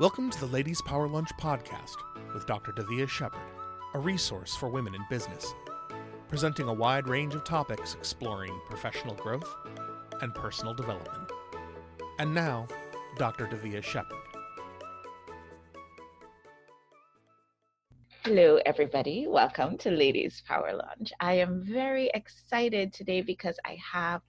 Welcome to the Ladies Power Lunch podcast with Dr. Davia Shepard, a resource for women in business, presenting a wide range of topics exploring professional growth and personal development. And now, Dr. Davia Shepard. Hello, everybody. Welcome to Ladies Power Lunch. I am very excited today because I have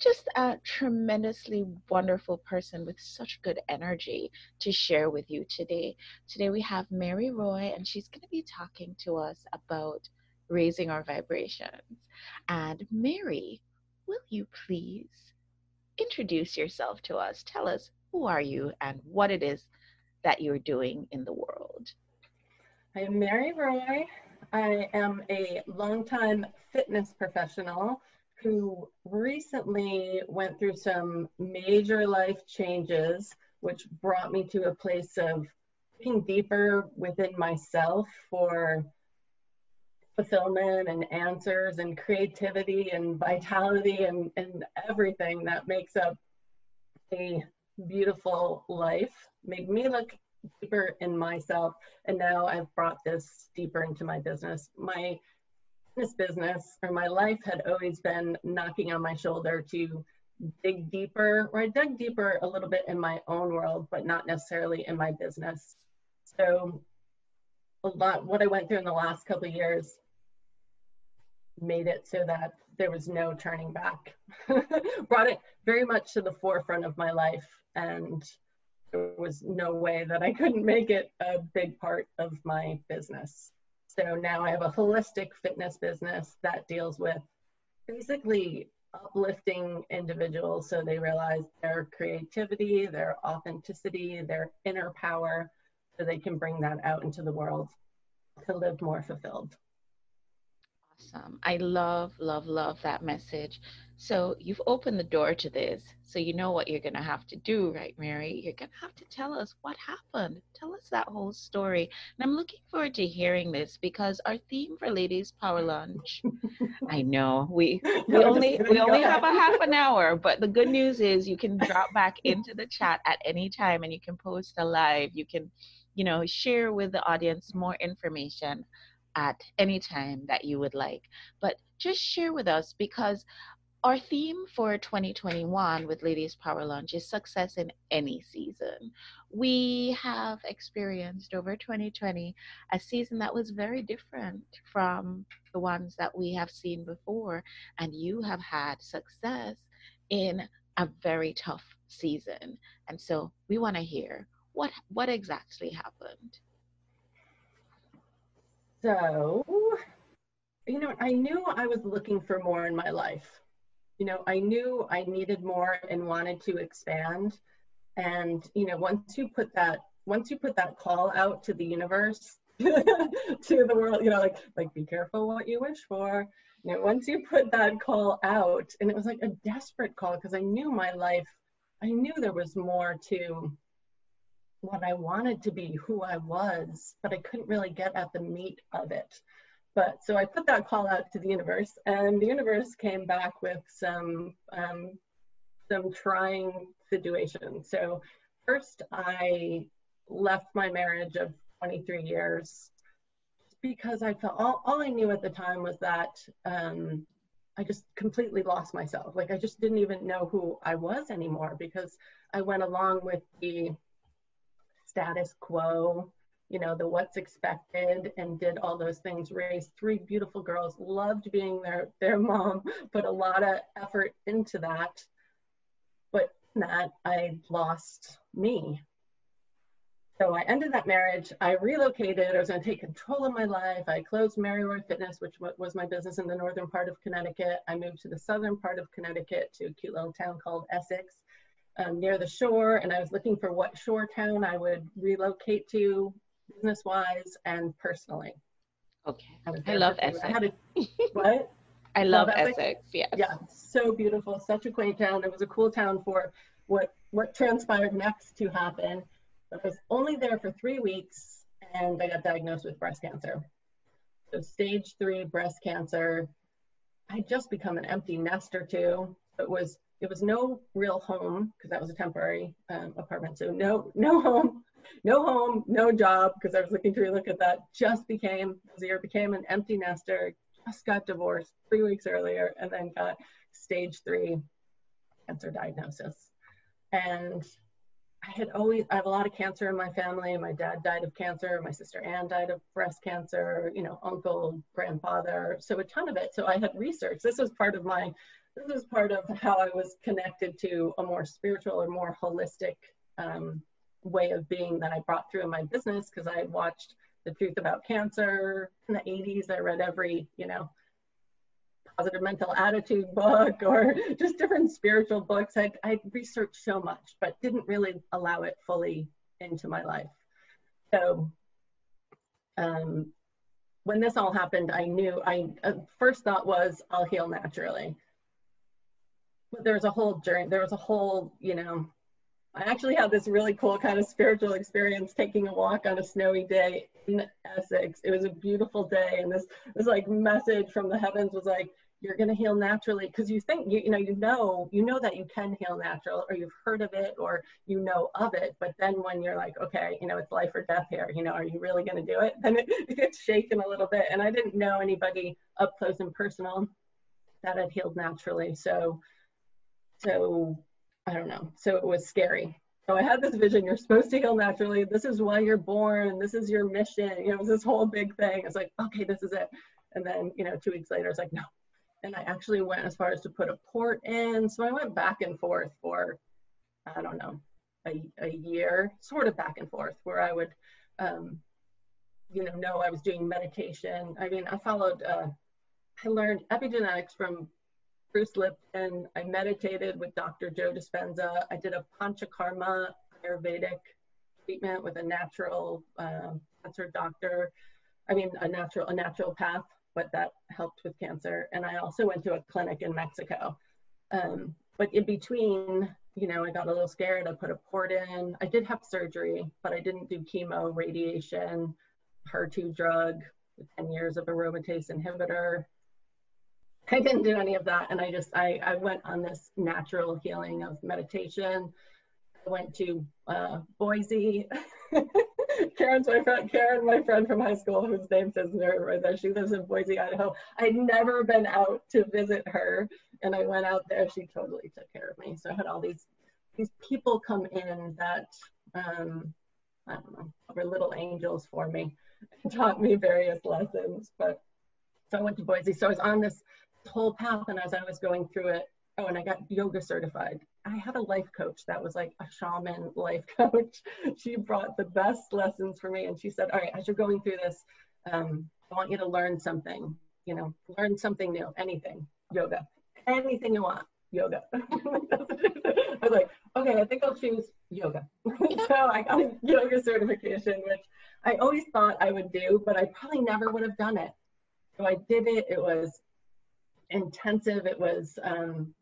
just a tremendously wonderful person with such good energy to share with you today. Today we have Mary Roy, and she's going to be talking to us about raising our vibrations. And Mary, will you please introduce yourself to us? Tell us who are you and what it is that you're doing in the world. I am Mary Roy. I am a longtime fitness professional who recently went through some major life changes, which brought me to a place of looking deeper within myself for fulfillment and answers and creativity and vitality and, and everything that makes up a beautiful life. Made me look deeper in myself and now i've brought this deeper into my business. My this business or my life had always been knocking on my shoulder to dig deeper, or I dug deeper a little bit in my own world, but not necessarily in my business. So a lot what I went through in the last couple of years made it so that there was no turning back. Brought it very much to the forefront of my life and there was no way that I couldn't make it a big part of my business. So now I have a holistic fitness business that deals with basically uplifting individuals so they realize their creativity, their authenticity, their inner power, so they can bring that out into the world to live more fulfilled. Awesome. I love, love, love that message. So you've opened the door to this. So you know what you're going to have to do, right, Mary? You're going to have to tell us what happened. Tell us that whole story. And I'm looking forward to hearing this because our theme for Ladies Power Lunch, I know we we only we only have a half an hour, but the good news is you can drop back into the chat at any time and you can post a live. You can, you know, share with the audience more information at any time that you would like. But just share with us because our theme for 2021 with Ladies Power Lunch is success in any season. We have experienced over 2020 a season that was very different from the ones that we have seen before, and you have had success in a very tough season. And so we want to hear what what exactly happened. So, you know, I knew I was looking for more in my life. You know, I knew I needed more and wanted to expand. And, you know, once you put that, once you put that call out to the universe, to the world, you know, like, like be careful what you wish for. You know, once you put that call out, and it was like a desperate call because I knew my life, I knew there was more to what I wanted to be, who I was, but I couldn't really get at the meat of it. But so I put that call out to the universe, and the universe came back with some um, some trying situations. So first, I left my marriage of 23 years because I felt all, all I knew at the time was that um, I just completely lost myself. Like I just didn't even know who I was anymore because I went along with the status quo, you know, the what's expected and did all those things, raised three beautiful girls, loved being their, their mom, put a lot of effort into that. But that I lost me. So I ended that marriage. I relocated. I was going to take control of my life. I closed Mary Roy Fitness, which was my business in the northern part of Connecticut. I moved to the southern part of Connecticut to a cute little town called Essex um, near the shore, and I was looking for what shore town I would relocate to business wise and personally. Okay. I, I love Essex. I a, what? I love, love Essex. Essex. Yes. Yeah, so beautiful, such a quaint town. It was a cool town for what what transpired next to happen. But I was only there for three weeks, and I got diagnosed with breast cancer. So stage three breast cancer. I just become an empty nester too. It was it was no real home because that was a temporary um, apartment. So no, no home, no home, no job, because I was looking to relook at that. Just became, year became an empty nester, just got divorced three weeks earlier, and then got stage three cancer diagnosis. And I had always, I have a lot of cancer in my family. My dad died of cancer. My sister Ann died of breast cancer, you know, uncle, grandfather. So a ton of it. So I had research. This was part of my, this was part of how I was connected to a more spiritual or more holistic um, way of being that I brought through in my business because I watched The Truth About Cancer in the 80s. I read every, you know, positive mental attitude book or just different spiritual books. I, I researched so much, but didn't really allow it fully into my life. So um, when this all happened, I knew I uh, first thought was I'll heal naturally. But there was a whole journey. There was a whole, you know, I actually had this really cool kind of spiritual experience taking a walk on a snowy day in Essex. It was a beautiful day, and this this like message from the heavens was like, you're going to heal naturally because you think you, you know you know you know that you can heal natural or you've heard of it or you know of it but then when you're like okay you know it's life or death here you know are you really going to do it then it, it gets shaken a little bit and i didn't know anybody up close and personal that had healed naturally so so i don't know so it was scary so I had this vision, you're supposed to heal naturally. This is why you're born. This is your mission. You know, it was this whole big thing. It's like, okay, this is it. And then, you know, two weeks later, it's like, no, and I actually went as far as to put a port in. So I went back and forth for, I don't know, a, a year, sort of back and forth, where I would, um, you know, know I was doing meditation. I mean, I followed, uh, I learned epigenetics from Bruce Lipton. I meditated with Dr. Joe Dispenza. I did a Panchakarma Ayurvedic treatment with a natural uh, cancer doctor. I mean, a natural, a natural path but that helped with cancer. And I also went to a clinic in Mexico. Um, but in between, you know, I got a little scared. I put a port in. I did have surgery, but I didn't do chemo, radiation, HER2 drug, 10 years of aromatase inhibitor. I didn't do any of that. And I just, I, I went on this natural healing of meditation. I went to uh, Boise. Karen's my friend, Karen, my friend from high school, whose name says right there. She lives in Boise, Idaho. I'd never been out to visit her, and I went out there. She totally took care of me. So I had all these these people come in that um, I don't know were little angels for me, taught me various lessons. But so I went to Boise. So I was on this whole path, and as I was going through it, oh, and I got yoga certified. I had a life coach that was like a shaman life coach. she brought the best lessons for me. And she said, all right, as you're going through this, um, I want you to learn something, you know, learn something new, anything, yoga, anything you want, yoga. I was like, okay, I think I'll choose yoga. so I got a yoga certification, which I always thought I would do, but I probably never would have done it. So I did it. It was intensive. It was um,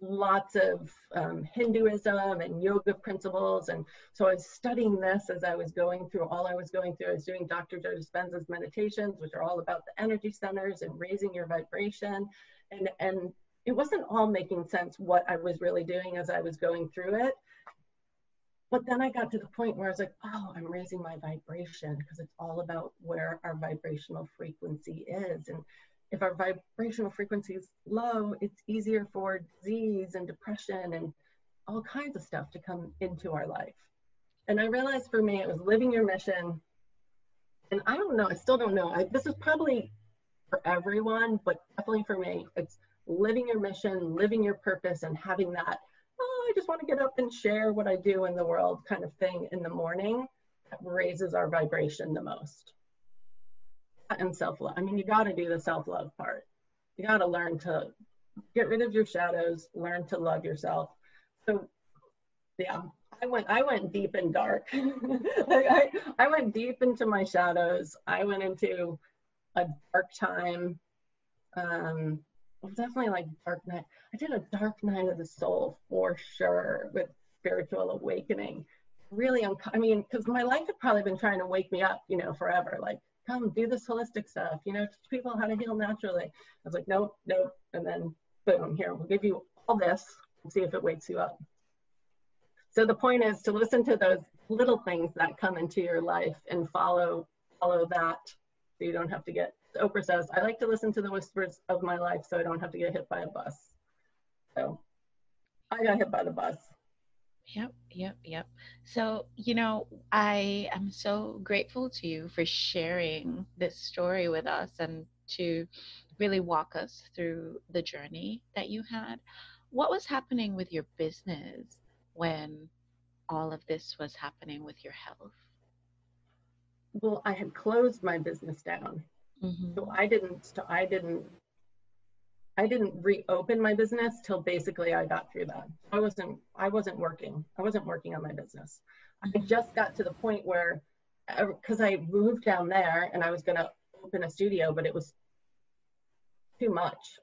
lots of um, Hinduism and yoga principles. And so I was studying this as I was going through all I was going through. I was doing Dr. Joe Dispenza's meditations, which are all about the energy centers and raising your vibration. And, and it wasn't all making sense what I was really doing as I was going through it. But then I got to the point where I was like, oh, I'm raising my vibration because it's all about where our vibrational frequency is. And if our vibrational frequency is low, it's easier for disease and depression and all kinds of stuff to come into our life. And I realized for me, it was living your mission. And I don't know, I still don't know. I, this is probably for everyone, but definitely for me, it's living your mission, living your purpose, and having that, oh, I just want to get up and share what I do in the world kind of thing in the morning that raises our vibration the most and self-love. I mean, you got to do the self-love part. You got to learn to get rid of your shadows, learn to love yourself. So, yeah, I went I went deep and dark. I, I went deep into my shadows. I went into a dark time. Um, definitely like dark night. I did a dark night of the soul for sure with spiritual awakening. Really, I mean, because my life had probably been trying to wake me up, you know, forever. Like come do this holistic stuff, you know, teach people how to heal naturally. I was like, nope, nope. And then boom, here, we'll give you all this and see if it wakes you up. so the point is to listen to those little things that come into your life and follow follow that so you don't have to get oprah says i like to listen to the whispers of my life so i don't have to get hit by a bus so i got hit by the bus Yep, yep, yep. So, you know, I am so grateful to you for sharing this story with us and to really walk us through the journey that you had. What was happening with your business when all of this was happening with your health? Well, I had closed my business down. Mm-hmm. So I didn't I didn't I didn't reopen my business till basically I got through that. I wasn't I wasn't working. I wasn't working on my business. I just got to the point where because uh, I moved down there and I was going to open a studio, but it was too much.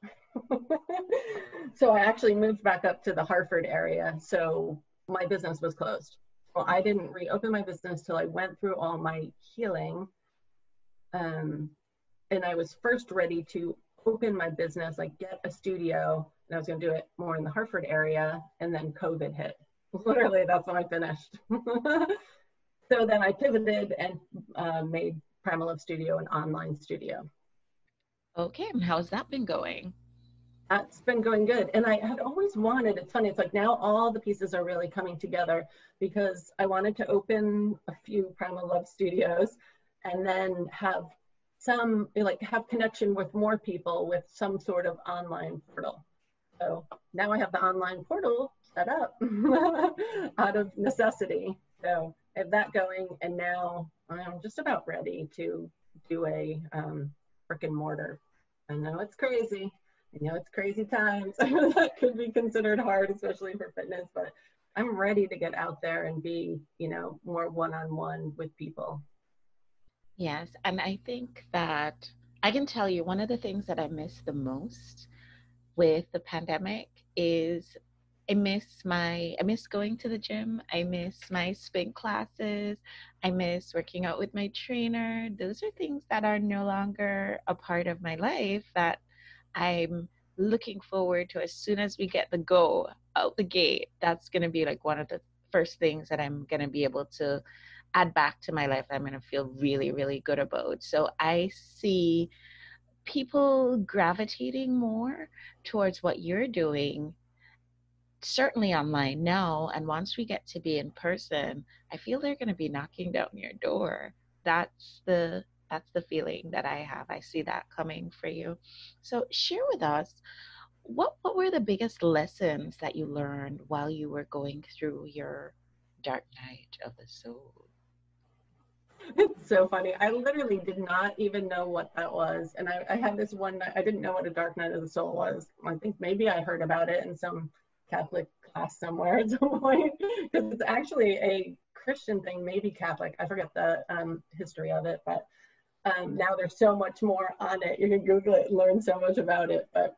so I actually moved back up to the Hartford area. So my business was closed. Well, I didn't reopen my business till I went through all my healing. Um, and I was first ready to open my business, like get a studio, and I was going to do it more in the Hartford area, and then COVID hit. Literally, that's when I finished. so then I pivoted and uh, made Primal Love Studio an online studio. Okay, and how's that been going? That's been going good. And I had always wanted, it's funny, it's like now all the pieces are really coming together because I wanted to open a few Primal Love studios and then have some like have connection with more people with some sort of online portal. So now I have the online portal set up out of necessity. So I have that going, and now I'm just about ready to do a um, brick and mortar. I know it's crazy. I know it's crazy times. that could be considered hard, especially for fitness, but I'm ready to get out there and be, you know, more one on one with people. Yes, and I think that I can tell you one of the things that I miss the most with the pandemic is I miss my I miss going to the gym. I miss my spin classes. I miss working out with my trainer. Those are things that are no longer a part of my life that I'm looking forward to as soon as we get the go out the gate. That's going to be like one of the first things that I'm going to be able to add back to my life I'm going to feel really, really good about. So I see people gravitating more towards what you're doing certainly online now and once we get to be in person i feel they're going to be knocking down your door. That's the that's the feeling that i have. I see that coming for you. So share with us what what were the biggest lessons that you learned while you were going through your dark night of the soul it's so funny. I literally did not even know what that was. And I, I had this one, night I didn't know what a dark night of the soul was. I think maybe I heard about it in some Catholic class somewhere at some point, because it's actually a Christian thing, maybe Catholic. I forget the um, history of it, but um, now there's so much more on it. You can Google it and learn so much about it. But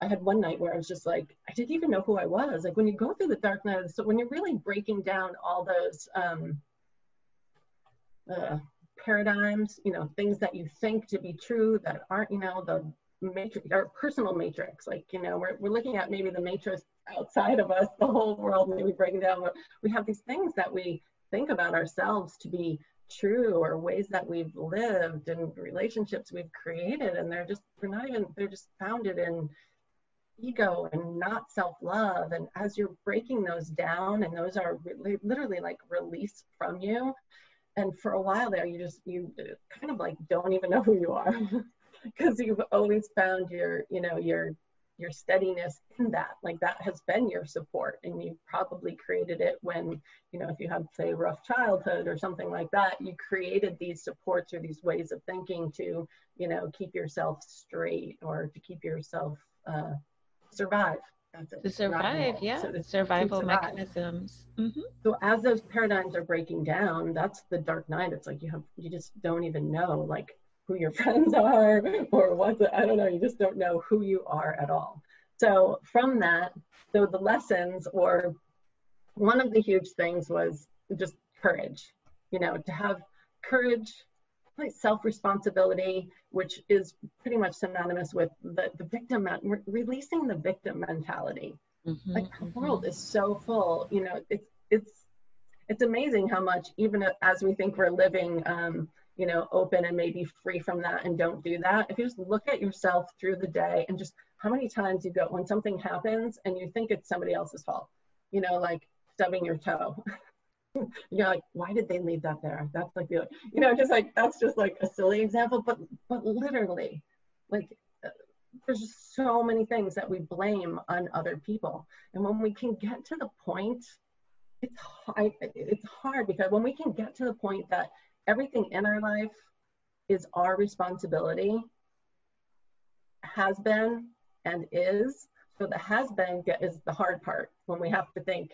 I had one night where I was just like, I didn't even know who I was. Like when you go through the dark night, so when you're really breaking down all those um, uh, paradigms, you know, things that you think to be true that aren't, you know, the matrix or personal matrix. Like, you know, we're, we're looking at maybe the matrix outside of us, the whole world maybe breaking down. But we have these things that we think about ourselves to be true or ways that we've lived and relationships we've created. And they're just, they're not even, they're just founded in ego and not self-love and as you're breaking those down and those are really, literally like released from you and for a while there you just you kind of like don't even know who you are because you've always found your you know your your steadiness in that. Like that has been your support and you probably created it when you know if you had say rough childhood or something like that you created these supports or these ways of thinking to you know keep yourself straight or to keep yourself uh, survive to survive, yeah, so survival mechanisms. Mm-hmm. So as those paradigms are breaking down, that's the dark night. It's like you have you just don't even know like who your friends are or what the, I don't know. You just don't know who you are at all. So from that, so the lessons or one of the huge things was just courage. You know, to have courage self-responsibility, which is pretty much synonymous with the, the victim, re- releasing the victim mentality. Mm-hmm, like the mm-hmm. world is so full, you know, it's, it's it's amazing how much even as we think we're living um, you know open and maybe free from that and don't do that if you just look at yourself through the day and just how many times you go when something happens and you think it's somebody else's fault you know like stubbing your toe you're like why did they leave that there? That's like the you know just like that's just like a silly example but but literally like there's just so many things that we blame on other people. And when we can get to the point it's hard, it's hard because when we can get to the point that everything in our life is our responsibility has been and is so the has been is the hard part when we have to think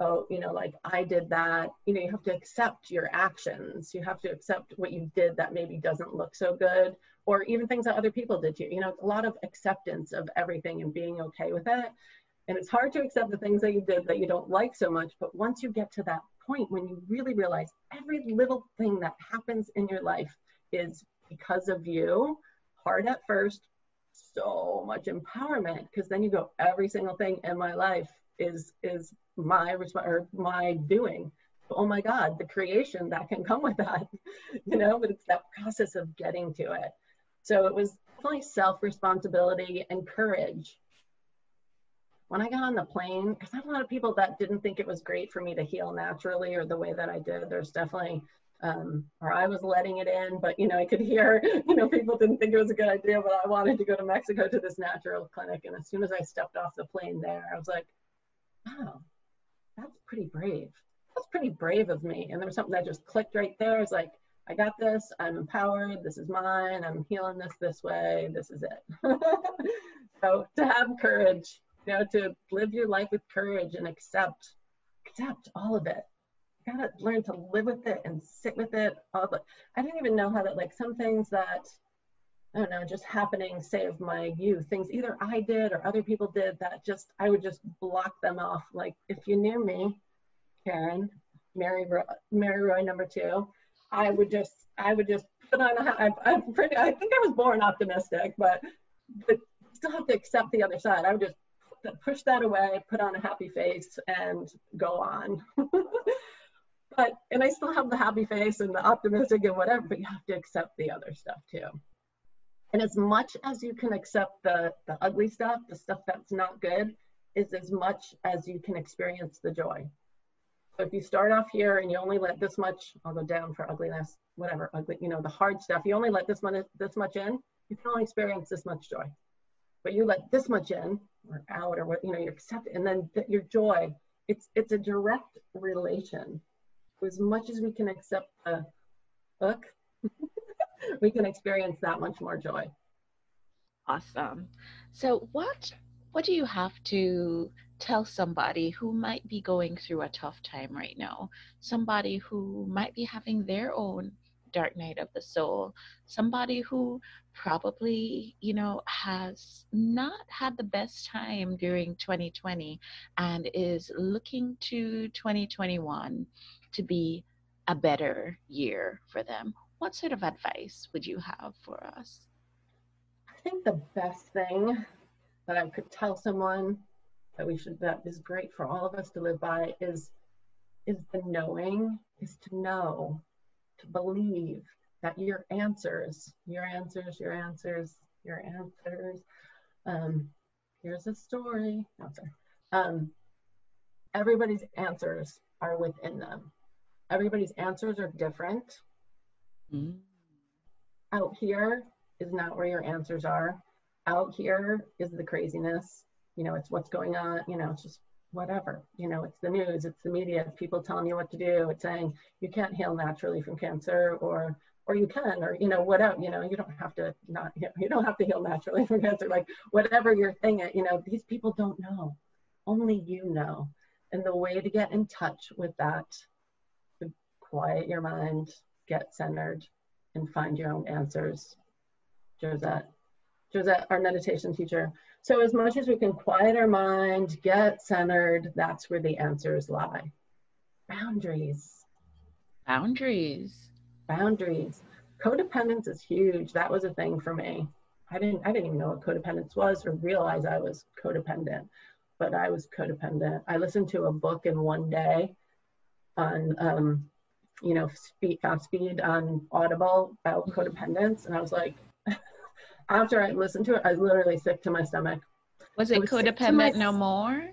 oh you know like i did that. You know you have to accept your actions. You have to accept what you did that maybe doesn't look so good or even things that other people did to you. You know a lot of acceptance of everything and being okay with it. And it's hard to accept the things that you did that you don't like so much. But once you get to that point when you really realize every little thing that happens in your life is because of you, hard at first, so much empowerment because then you go, every single thing in my life is is my resp- or my doing. Oh my God, the creation that can come with that, you know. But it's that process of getting to it. So it was definitely self responsibility and courage when I got on the plane, because I have a lot of people that didn't think it was great for me to heal naturally or the way that I did. There's definitely, um, or I was letting it in, but you know, I could hear, you know, people didn't think it was a good idea, but I wanted to go to Mexico to this natural clinic. And as soon as I stepped off the plane there, I was like, wow, that's pretty brave. That's pretty brave of me. And there was something that just clicked right there. It's like, I got this. I'm empowered. This is mine. I'm healing this this way. This is it. so to have courage you know, to live your life with courage and accept, accept all of it. You gotta learn to live with it and sit with it. All the, I didn't even know how to like some things that I don't know, just happening, say of my youth, things either I did or other people did that just I would just block them off. Like if you knew me, Karen, Mary, Mary Roy number two, I would just I would just put on a I, I'm pretty I think I was born optimistic, but but still have to accept the other side. I would just push that away, put on a happy face, and go on. but and I still have the happy face and the optimistic and whatever, but you have to accept the other stuff too. And as much as you can accept the the ugly stuff, the stuff that's not good, is as much as you can experience the joy. So if you start off here and you only let this much, I'll go down for ugliness, whatever, ugly, you know, the hard stuff, you only let this much this much in, you can only experience this much joy. But you let this much in, or out or what you know you accept it. and then th- your joy it's it's a direct relation as much as we can accept the book we can experience that much more joy. Awesome. So what what do you have to tell somebody who might be going through a tough time right now? Somebody who might be having their own dark night of the soul? Somebody who probably you know has not had the best time during 2020 and is looking to 2021 to be a better year for them what sort of advice would you have for us i think the best thing that i could tell someone that we should that is great for all of us to live by is is the knowing is to know to believe that your answers, your answers, your answers, your answers. Um, here's a story. Sorry. Um, everybody's answers are within them. Everybody's answers are different. Mm-hmm. Out here is not where your answers are. Out here is the craziness. You know, it's what's going on. You know, it's just whatever you know it's the news it's the media it's people telling you what to do it's saying you can't heal naturally from cancer or or you can or you know whatever you know you don't have to not you don't have to heal naturally from cancer like whatever your thing you know these people don't know only you know and the way to get in touch with that to quiet your mind get centered and find your own answers josette josette our meditation teacher so as much as we can quiet our mind, get centered, that's where the answers lie. Boundaries. Boundaries. Boundaries. Codependence is huge. That was a thing for me. I didn't I didn't even know what codependence was or realize I was codependent, but I was codependent. I listened to a book in one day on um, you know speed fast speed on Audible about Mm-hmm. codependence, and I was like, after I listened to it, I was literally sick to my stomach. Was it was codependent no more?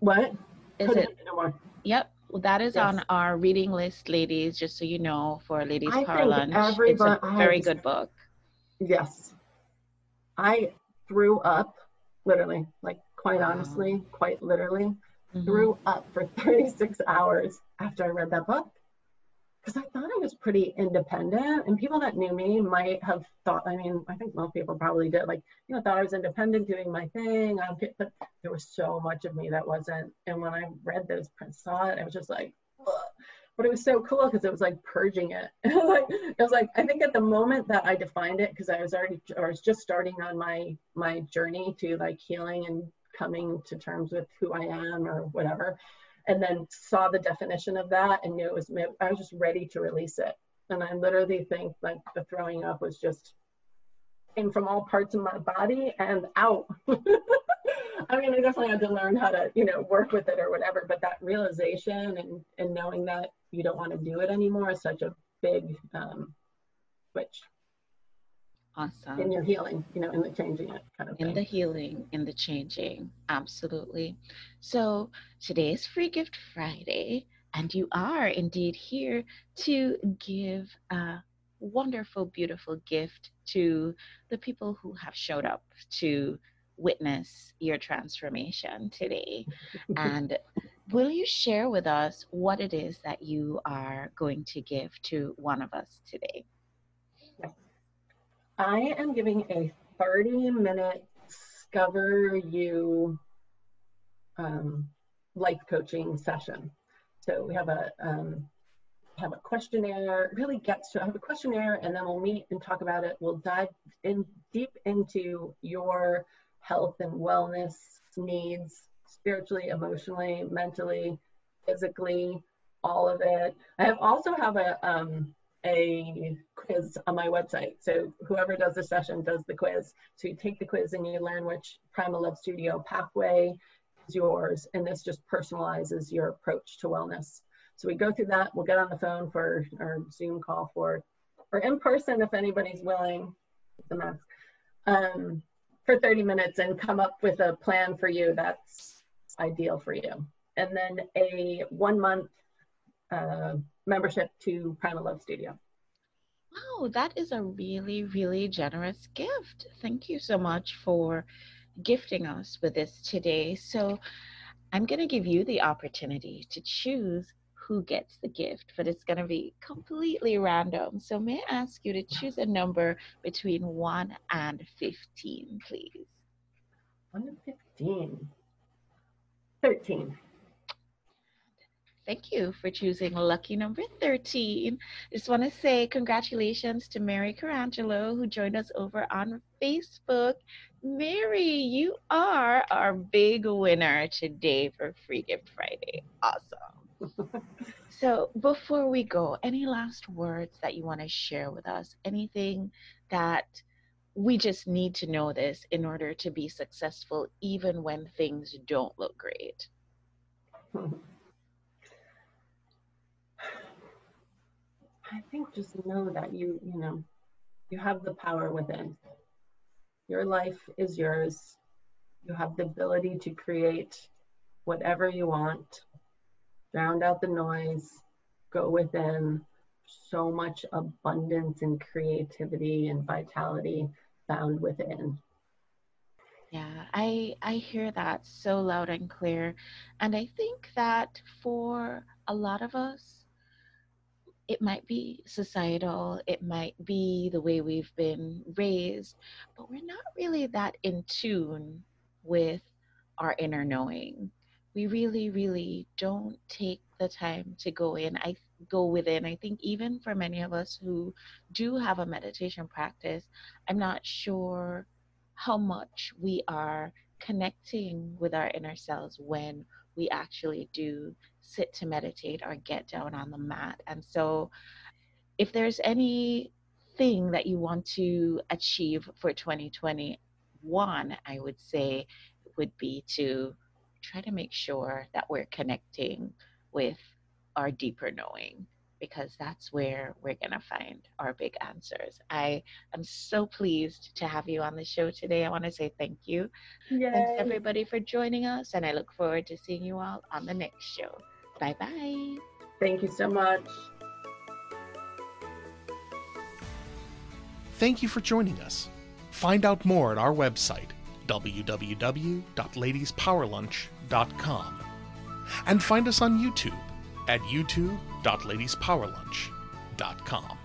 What? Is it? No more. Yep. Well, that is Yes. on our reading list, ladies. Just so you know, for Ladies I Lunch, it's a very good book. Yes. I threw up, literally, like quite Wow. honestly, quite literally, Mhm. threw up for 36 hours after I read that book. Because I thought I was pretty independent, and people that knew me might have thought, I mean, I think most people probably did, like, you know, thought I was independent, doing my thing. Um, I'm, fit- but there was so much of me that wasn't. And when I read those, prints, saw it, I was just like, Ugh. but it was so cool because it was like purging it. it was like I think at the moment that I defined it, because I was already or I was just starting on my my journey to like healing and coming to terms with who I am or whatever, and then saw the definition of that and knew it was I was just ready to release it. And I literally think like the throwing up was just came from all parts of my body and out. I mean, I definitely had to learn how to, you know, work with it or whatever. But that realization and and knowing that you don't want to do it anymore is such a big um, switch Awesome. in your healing, you know, in the changing it kind of in thing. the healing, in the changing. Absolutely. So today is Free Gift Friday, and you are indeed here to give a wonderful, beautiful gift to the people who have showed up to witness your transformation today. and will you share with us what it is that you are going to give to one of us today? I am giving a 30 minute discover you um, life coaching session. So we have a um, have a questionnaire. Really gets to have a questionnaire, and then we'll meet and talk about it. We'll dive in deep into your health and wellness needs, spiritually, emotionally, mentally, physically, all of it. I have also have a um, a quiz on my website. So whoever does the session does the quiz. So you take the quiz and you learn which Primal Love Studio pathway is yours, and this just personalizes your approach to wellness. So we go through that. We'll get on the phone for our Zoom call for, or in person if anybody's willing. The mask. Um, for 30 minutes and come up with a plan for you that's ideal for you. And then a one month uh, membership to Primal Love Studio. Wow, that is a really, really generous gift. Thank you so much for gifting us with this today. So, I'm going to give you the opportunity to choose who gets the gift, but it's going to be completely random. So, may I ask you to choose a number between 1 and 15, please? 1 to 15. 13. Thank you for choosing lucky number 13. Just want to say congratulations to Mary Carangelo who joined us over on Facebook. Mary, you are our big winner today for Free Gift Friday. Awesome. so, before we go, any last words that you want to share with us? Anything that we just need to know this in order to be successful, even when things don't look great? I think just know that you, you know, you have the power within. Your life is yours. You have the ability to create whatever you want, drown out the noise, go within. So much abundance and creativity and vitality found within. Yeah, I I hear that so loud and clear. And I think that for a lot of us, it might be societal, it might be the way we've been raised, but we're not really that in tune with our inner knowing. We really, really don't take the time to go in. I go within. I think even for many of us who do have a meditation practice, I'm not sure how much we are connecting with our inner selves when we actually do sit to meditate or get down on the mat. And so, if there's anything that you want to achieve for 2021, I would say would be to try to make sure that we're connecting with our deeper knowing because that's where we're going to find our big answers. I am so pleased to have you on the show today. I want to say thank you. Yay. Thanks everybody for joining us, and I look forward to seeing you all on the next show. Bye bye. Thank you so much. Thank you for joining us. Find out more at our website, www.ladiespowerlunch.com, and find us on YouTube at youtube.ladiespowerlunch.com.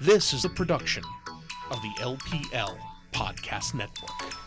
This is a production of the LPL Podcast Network.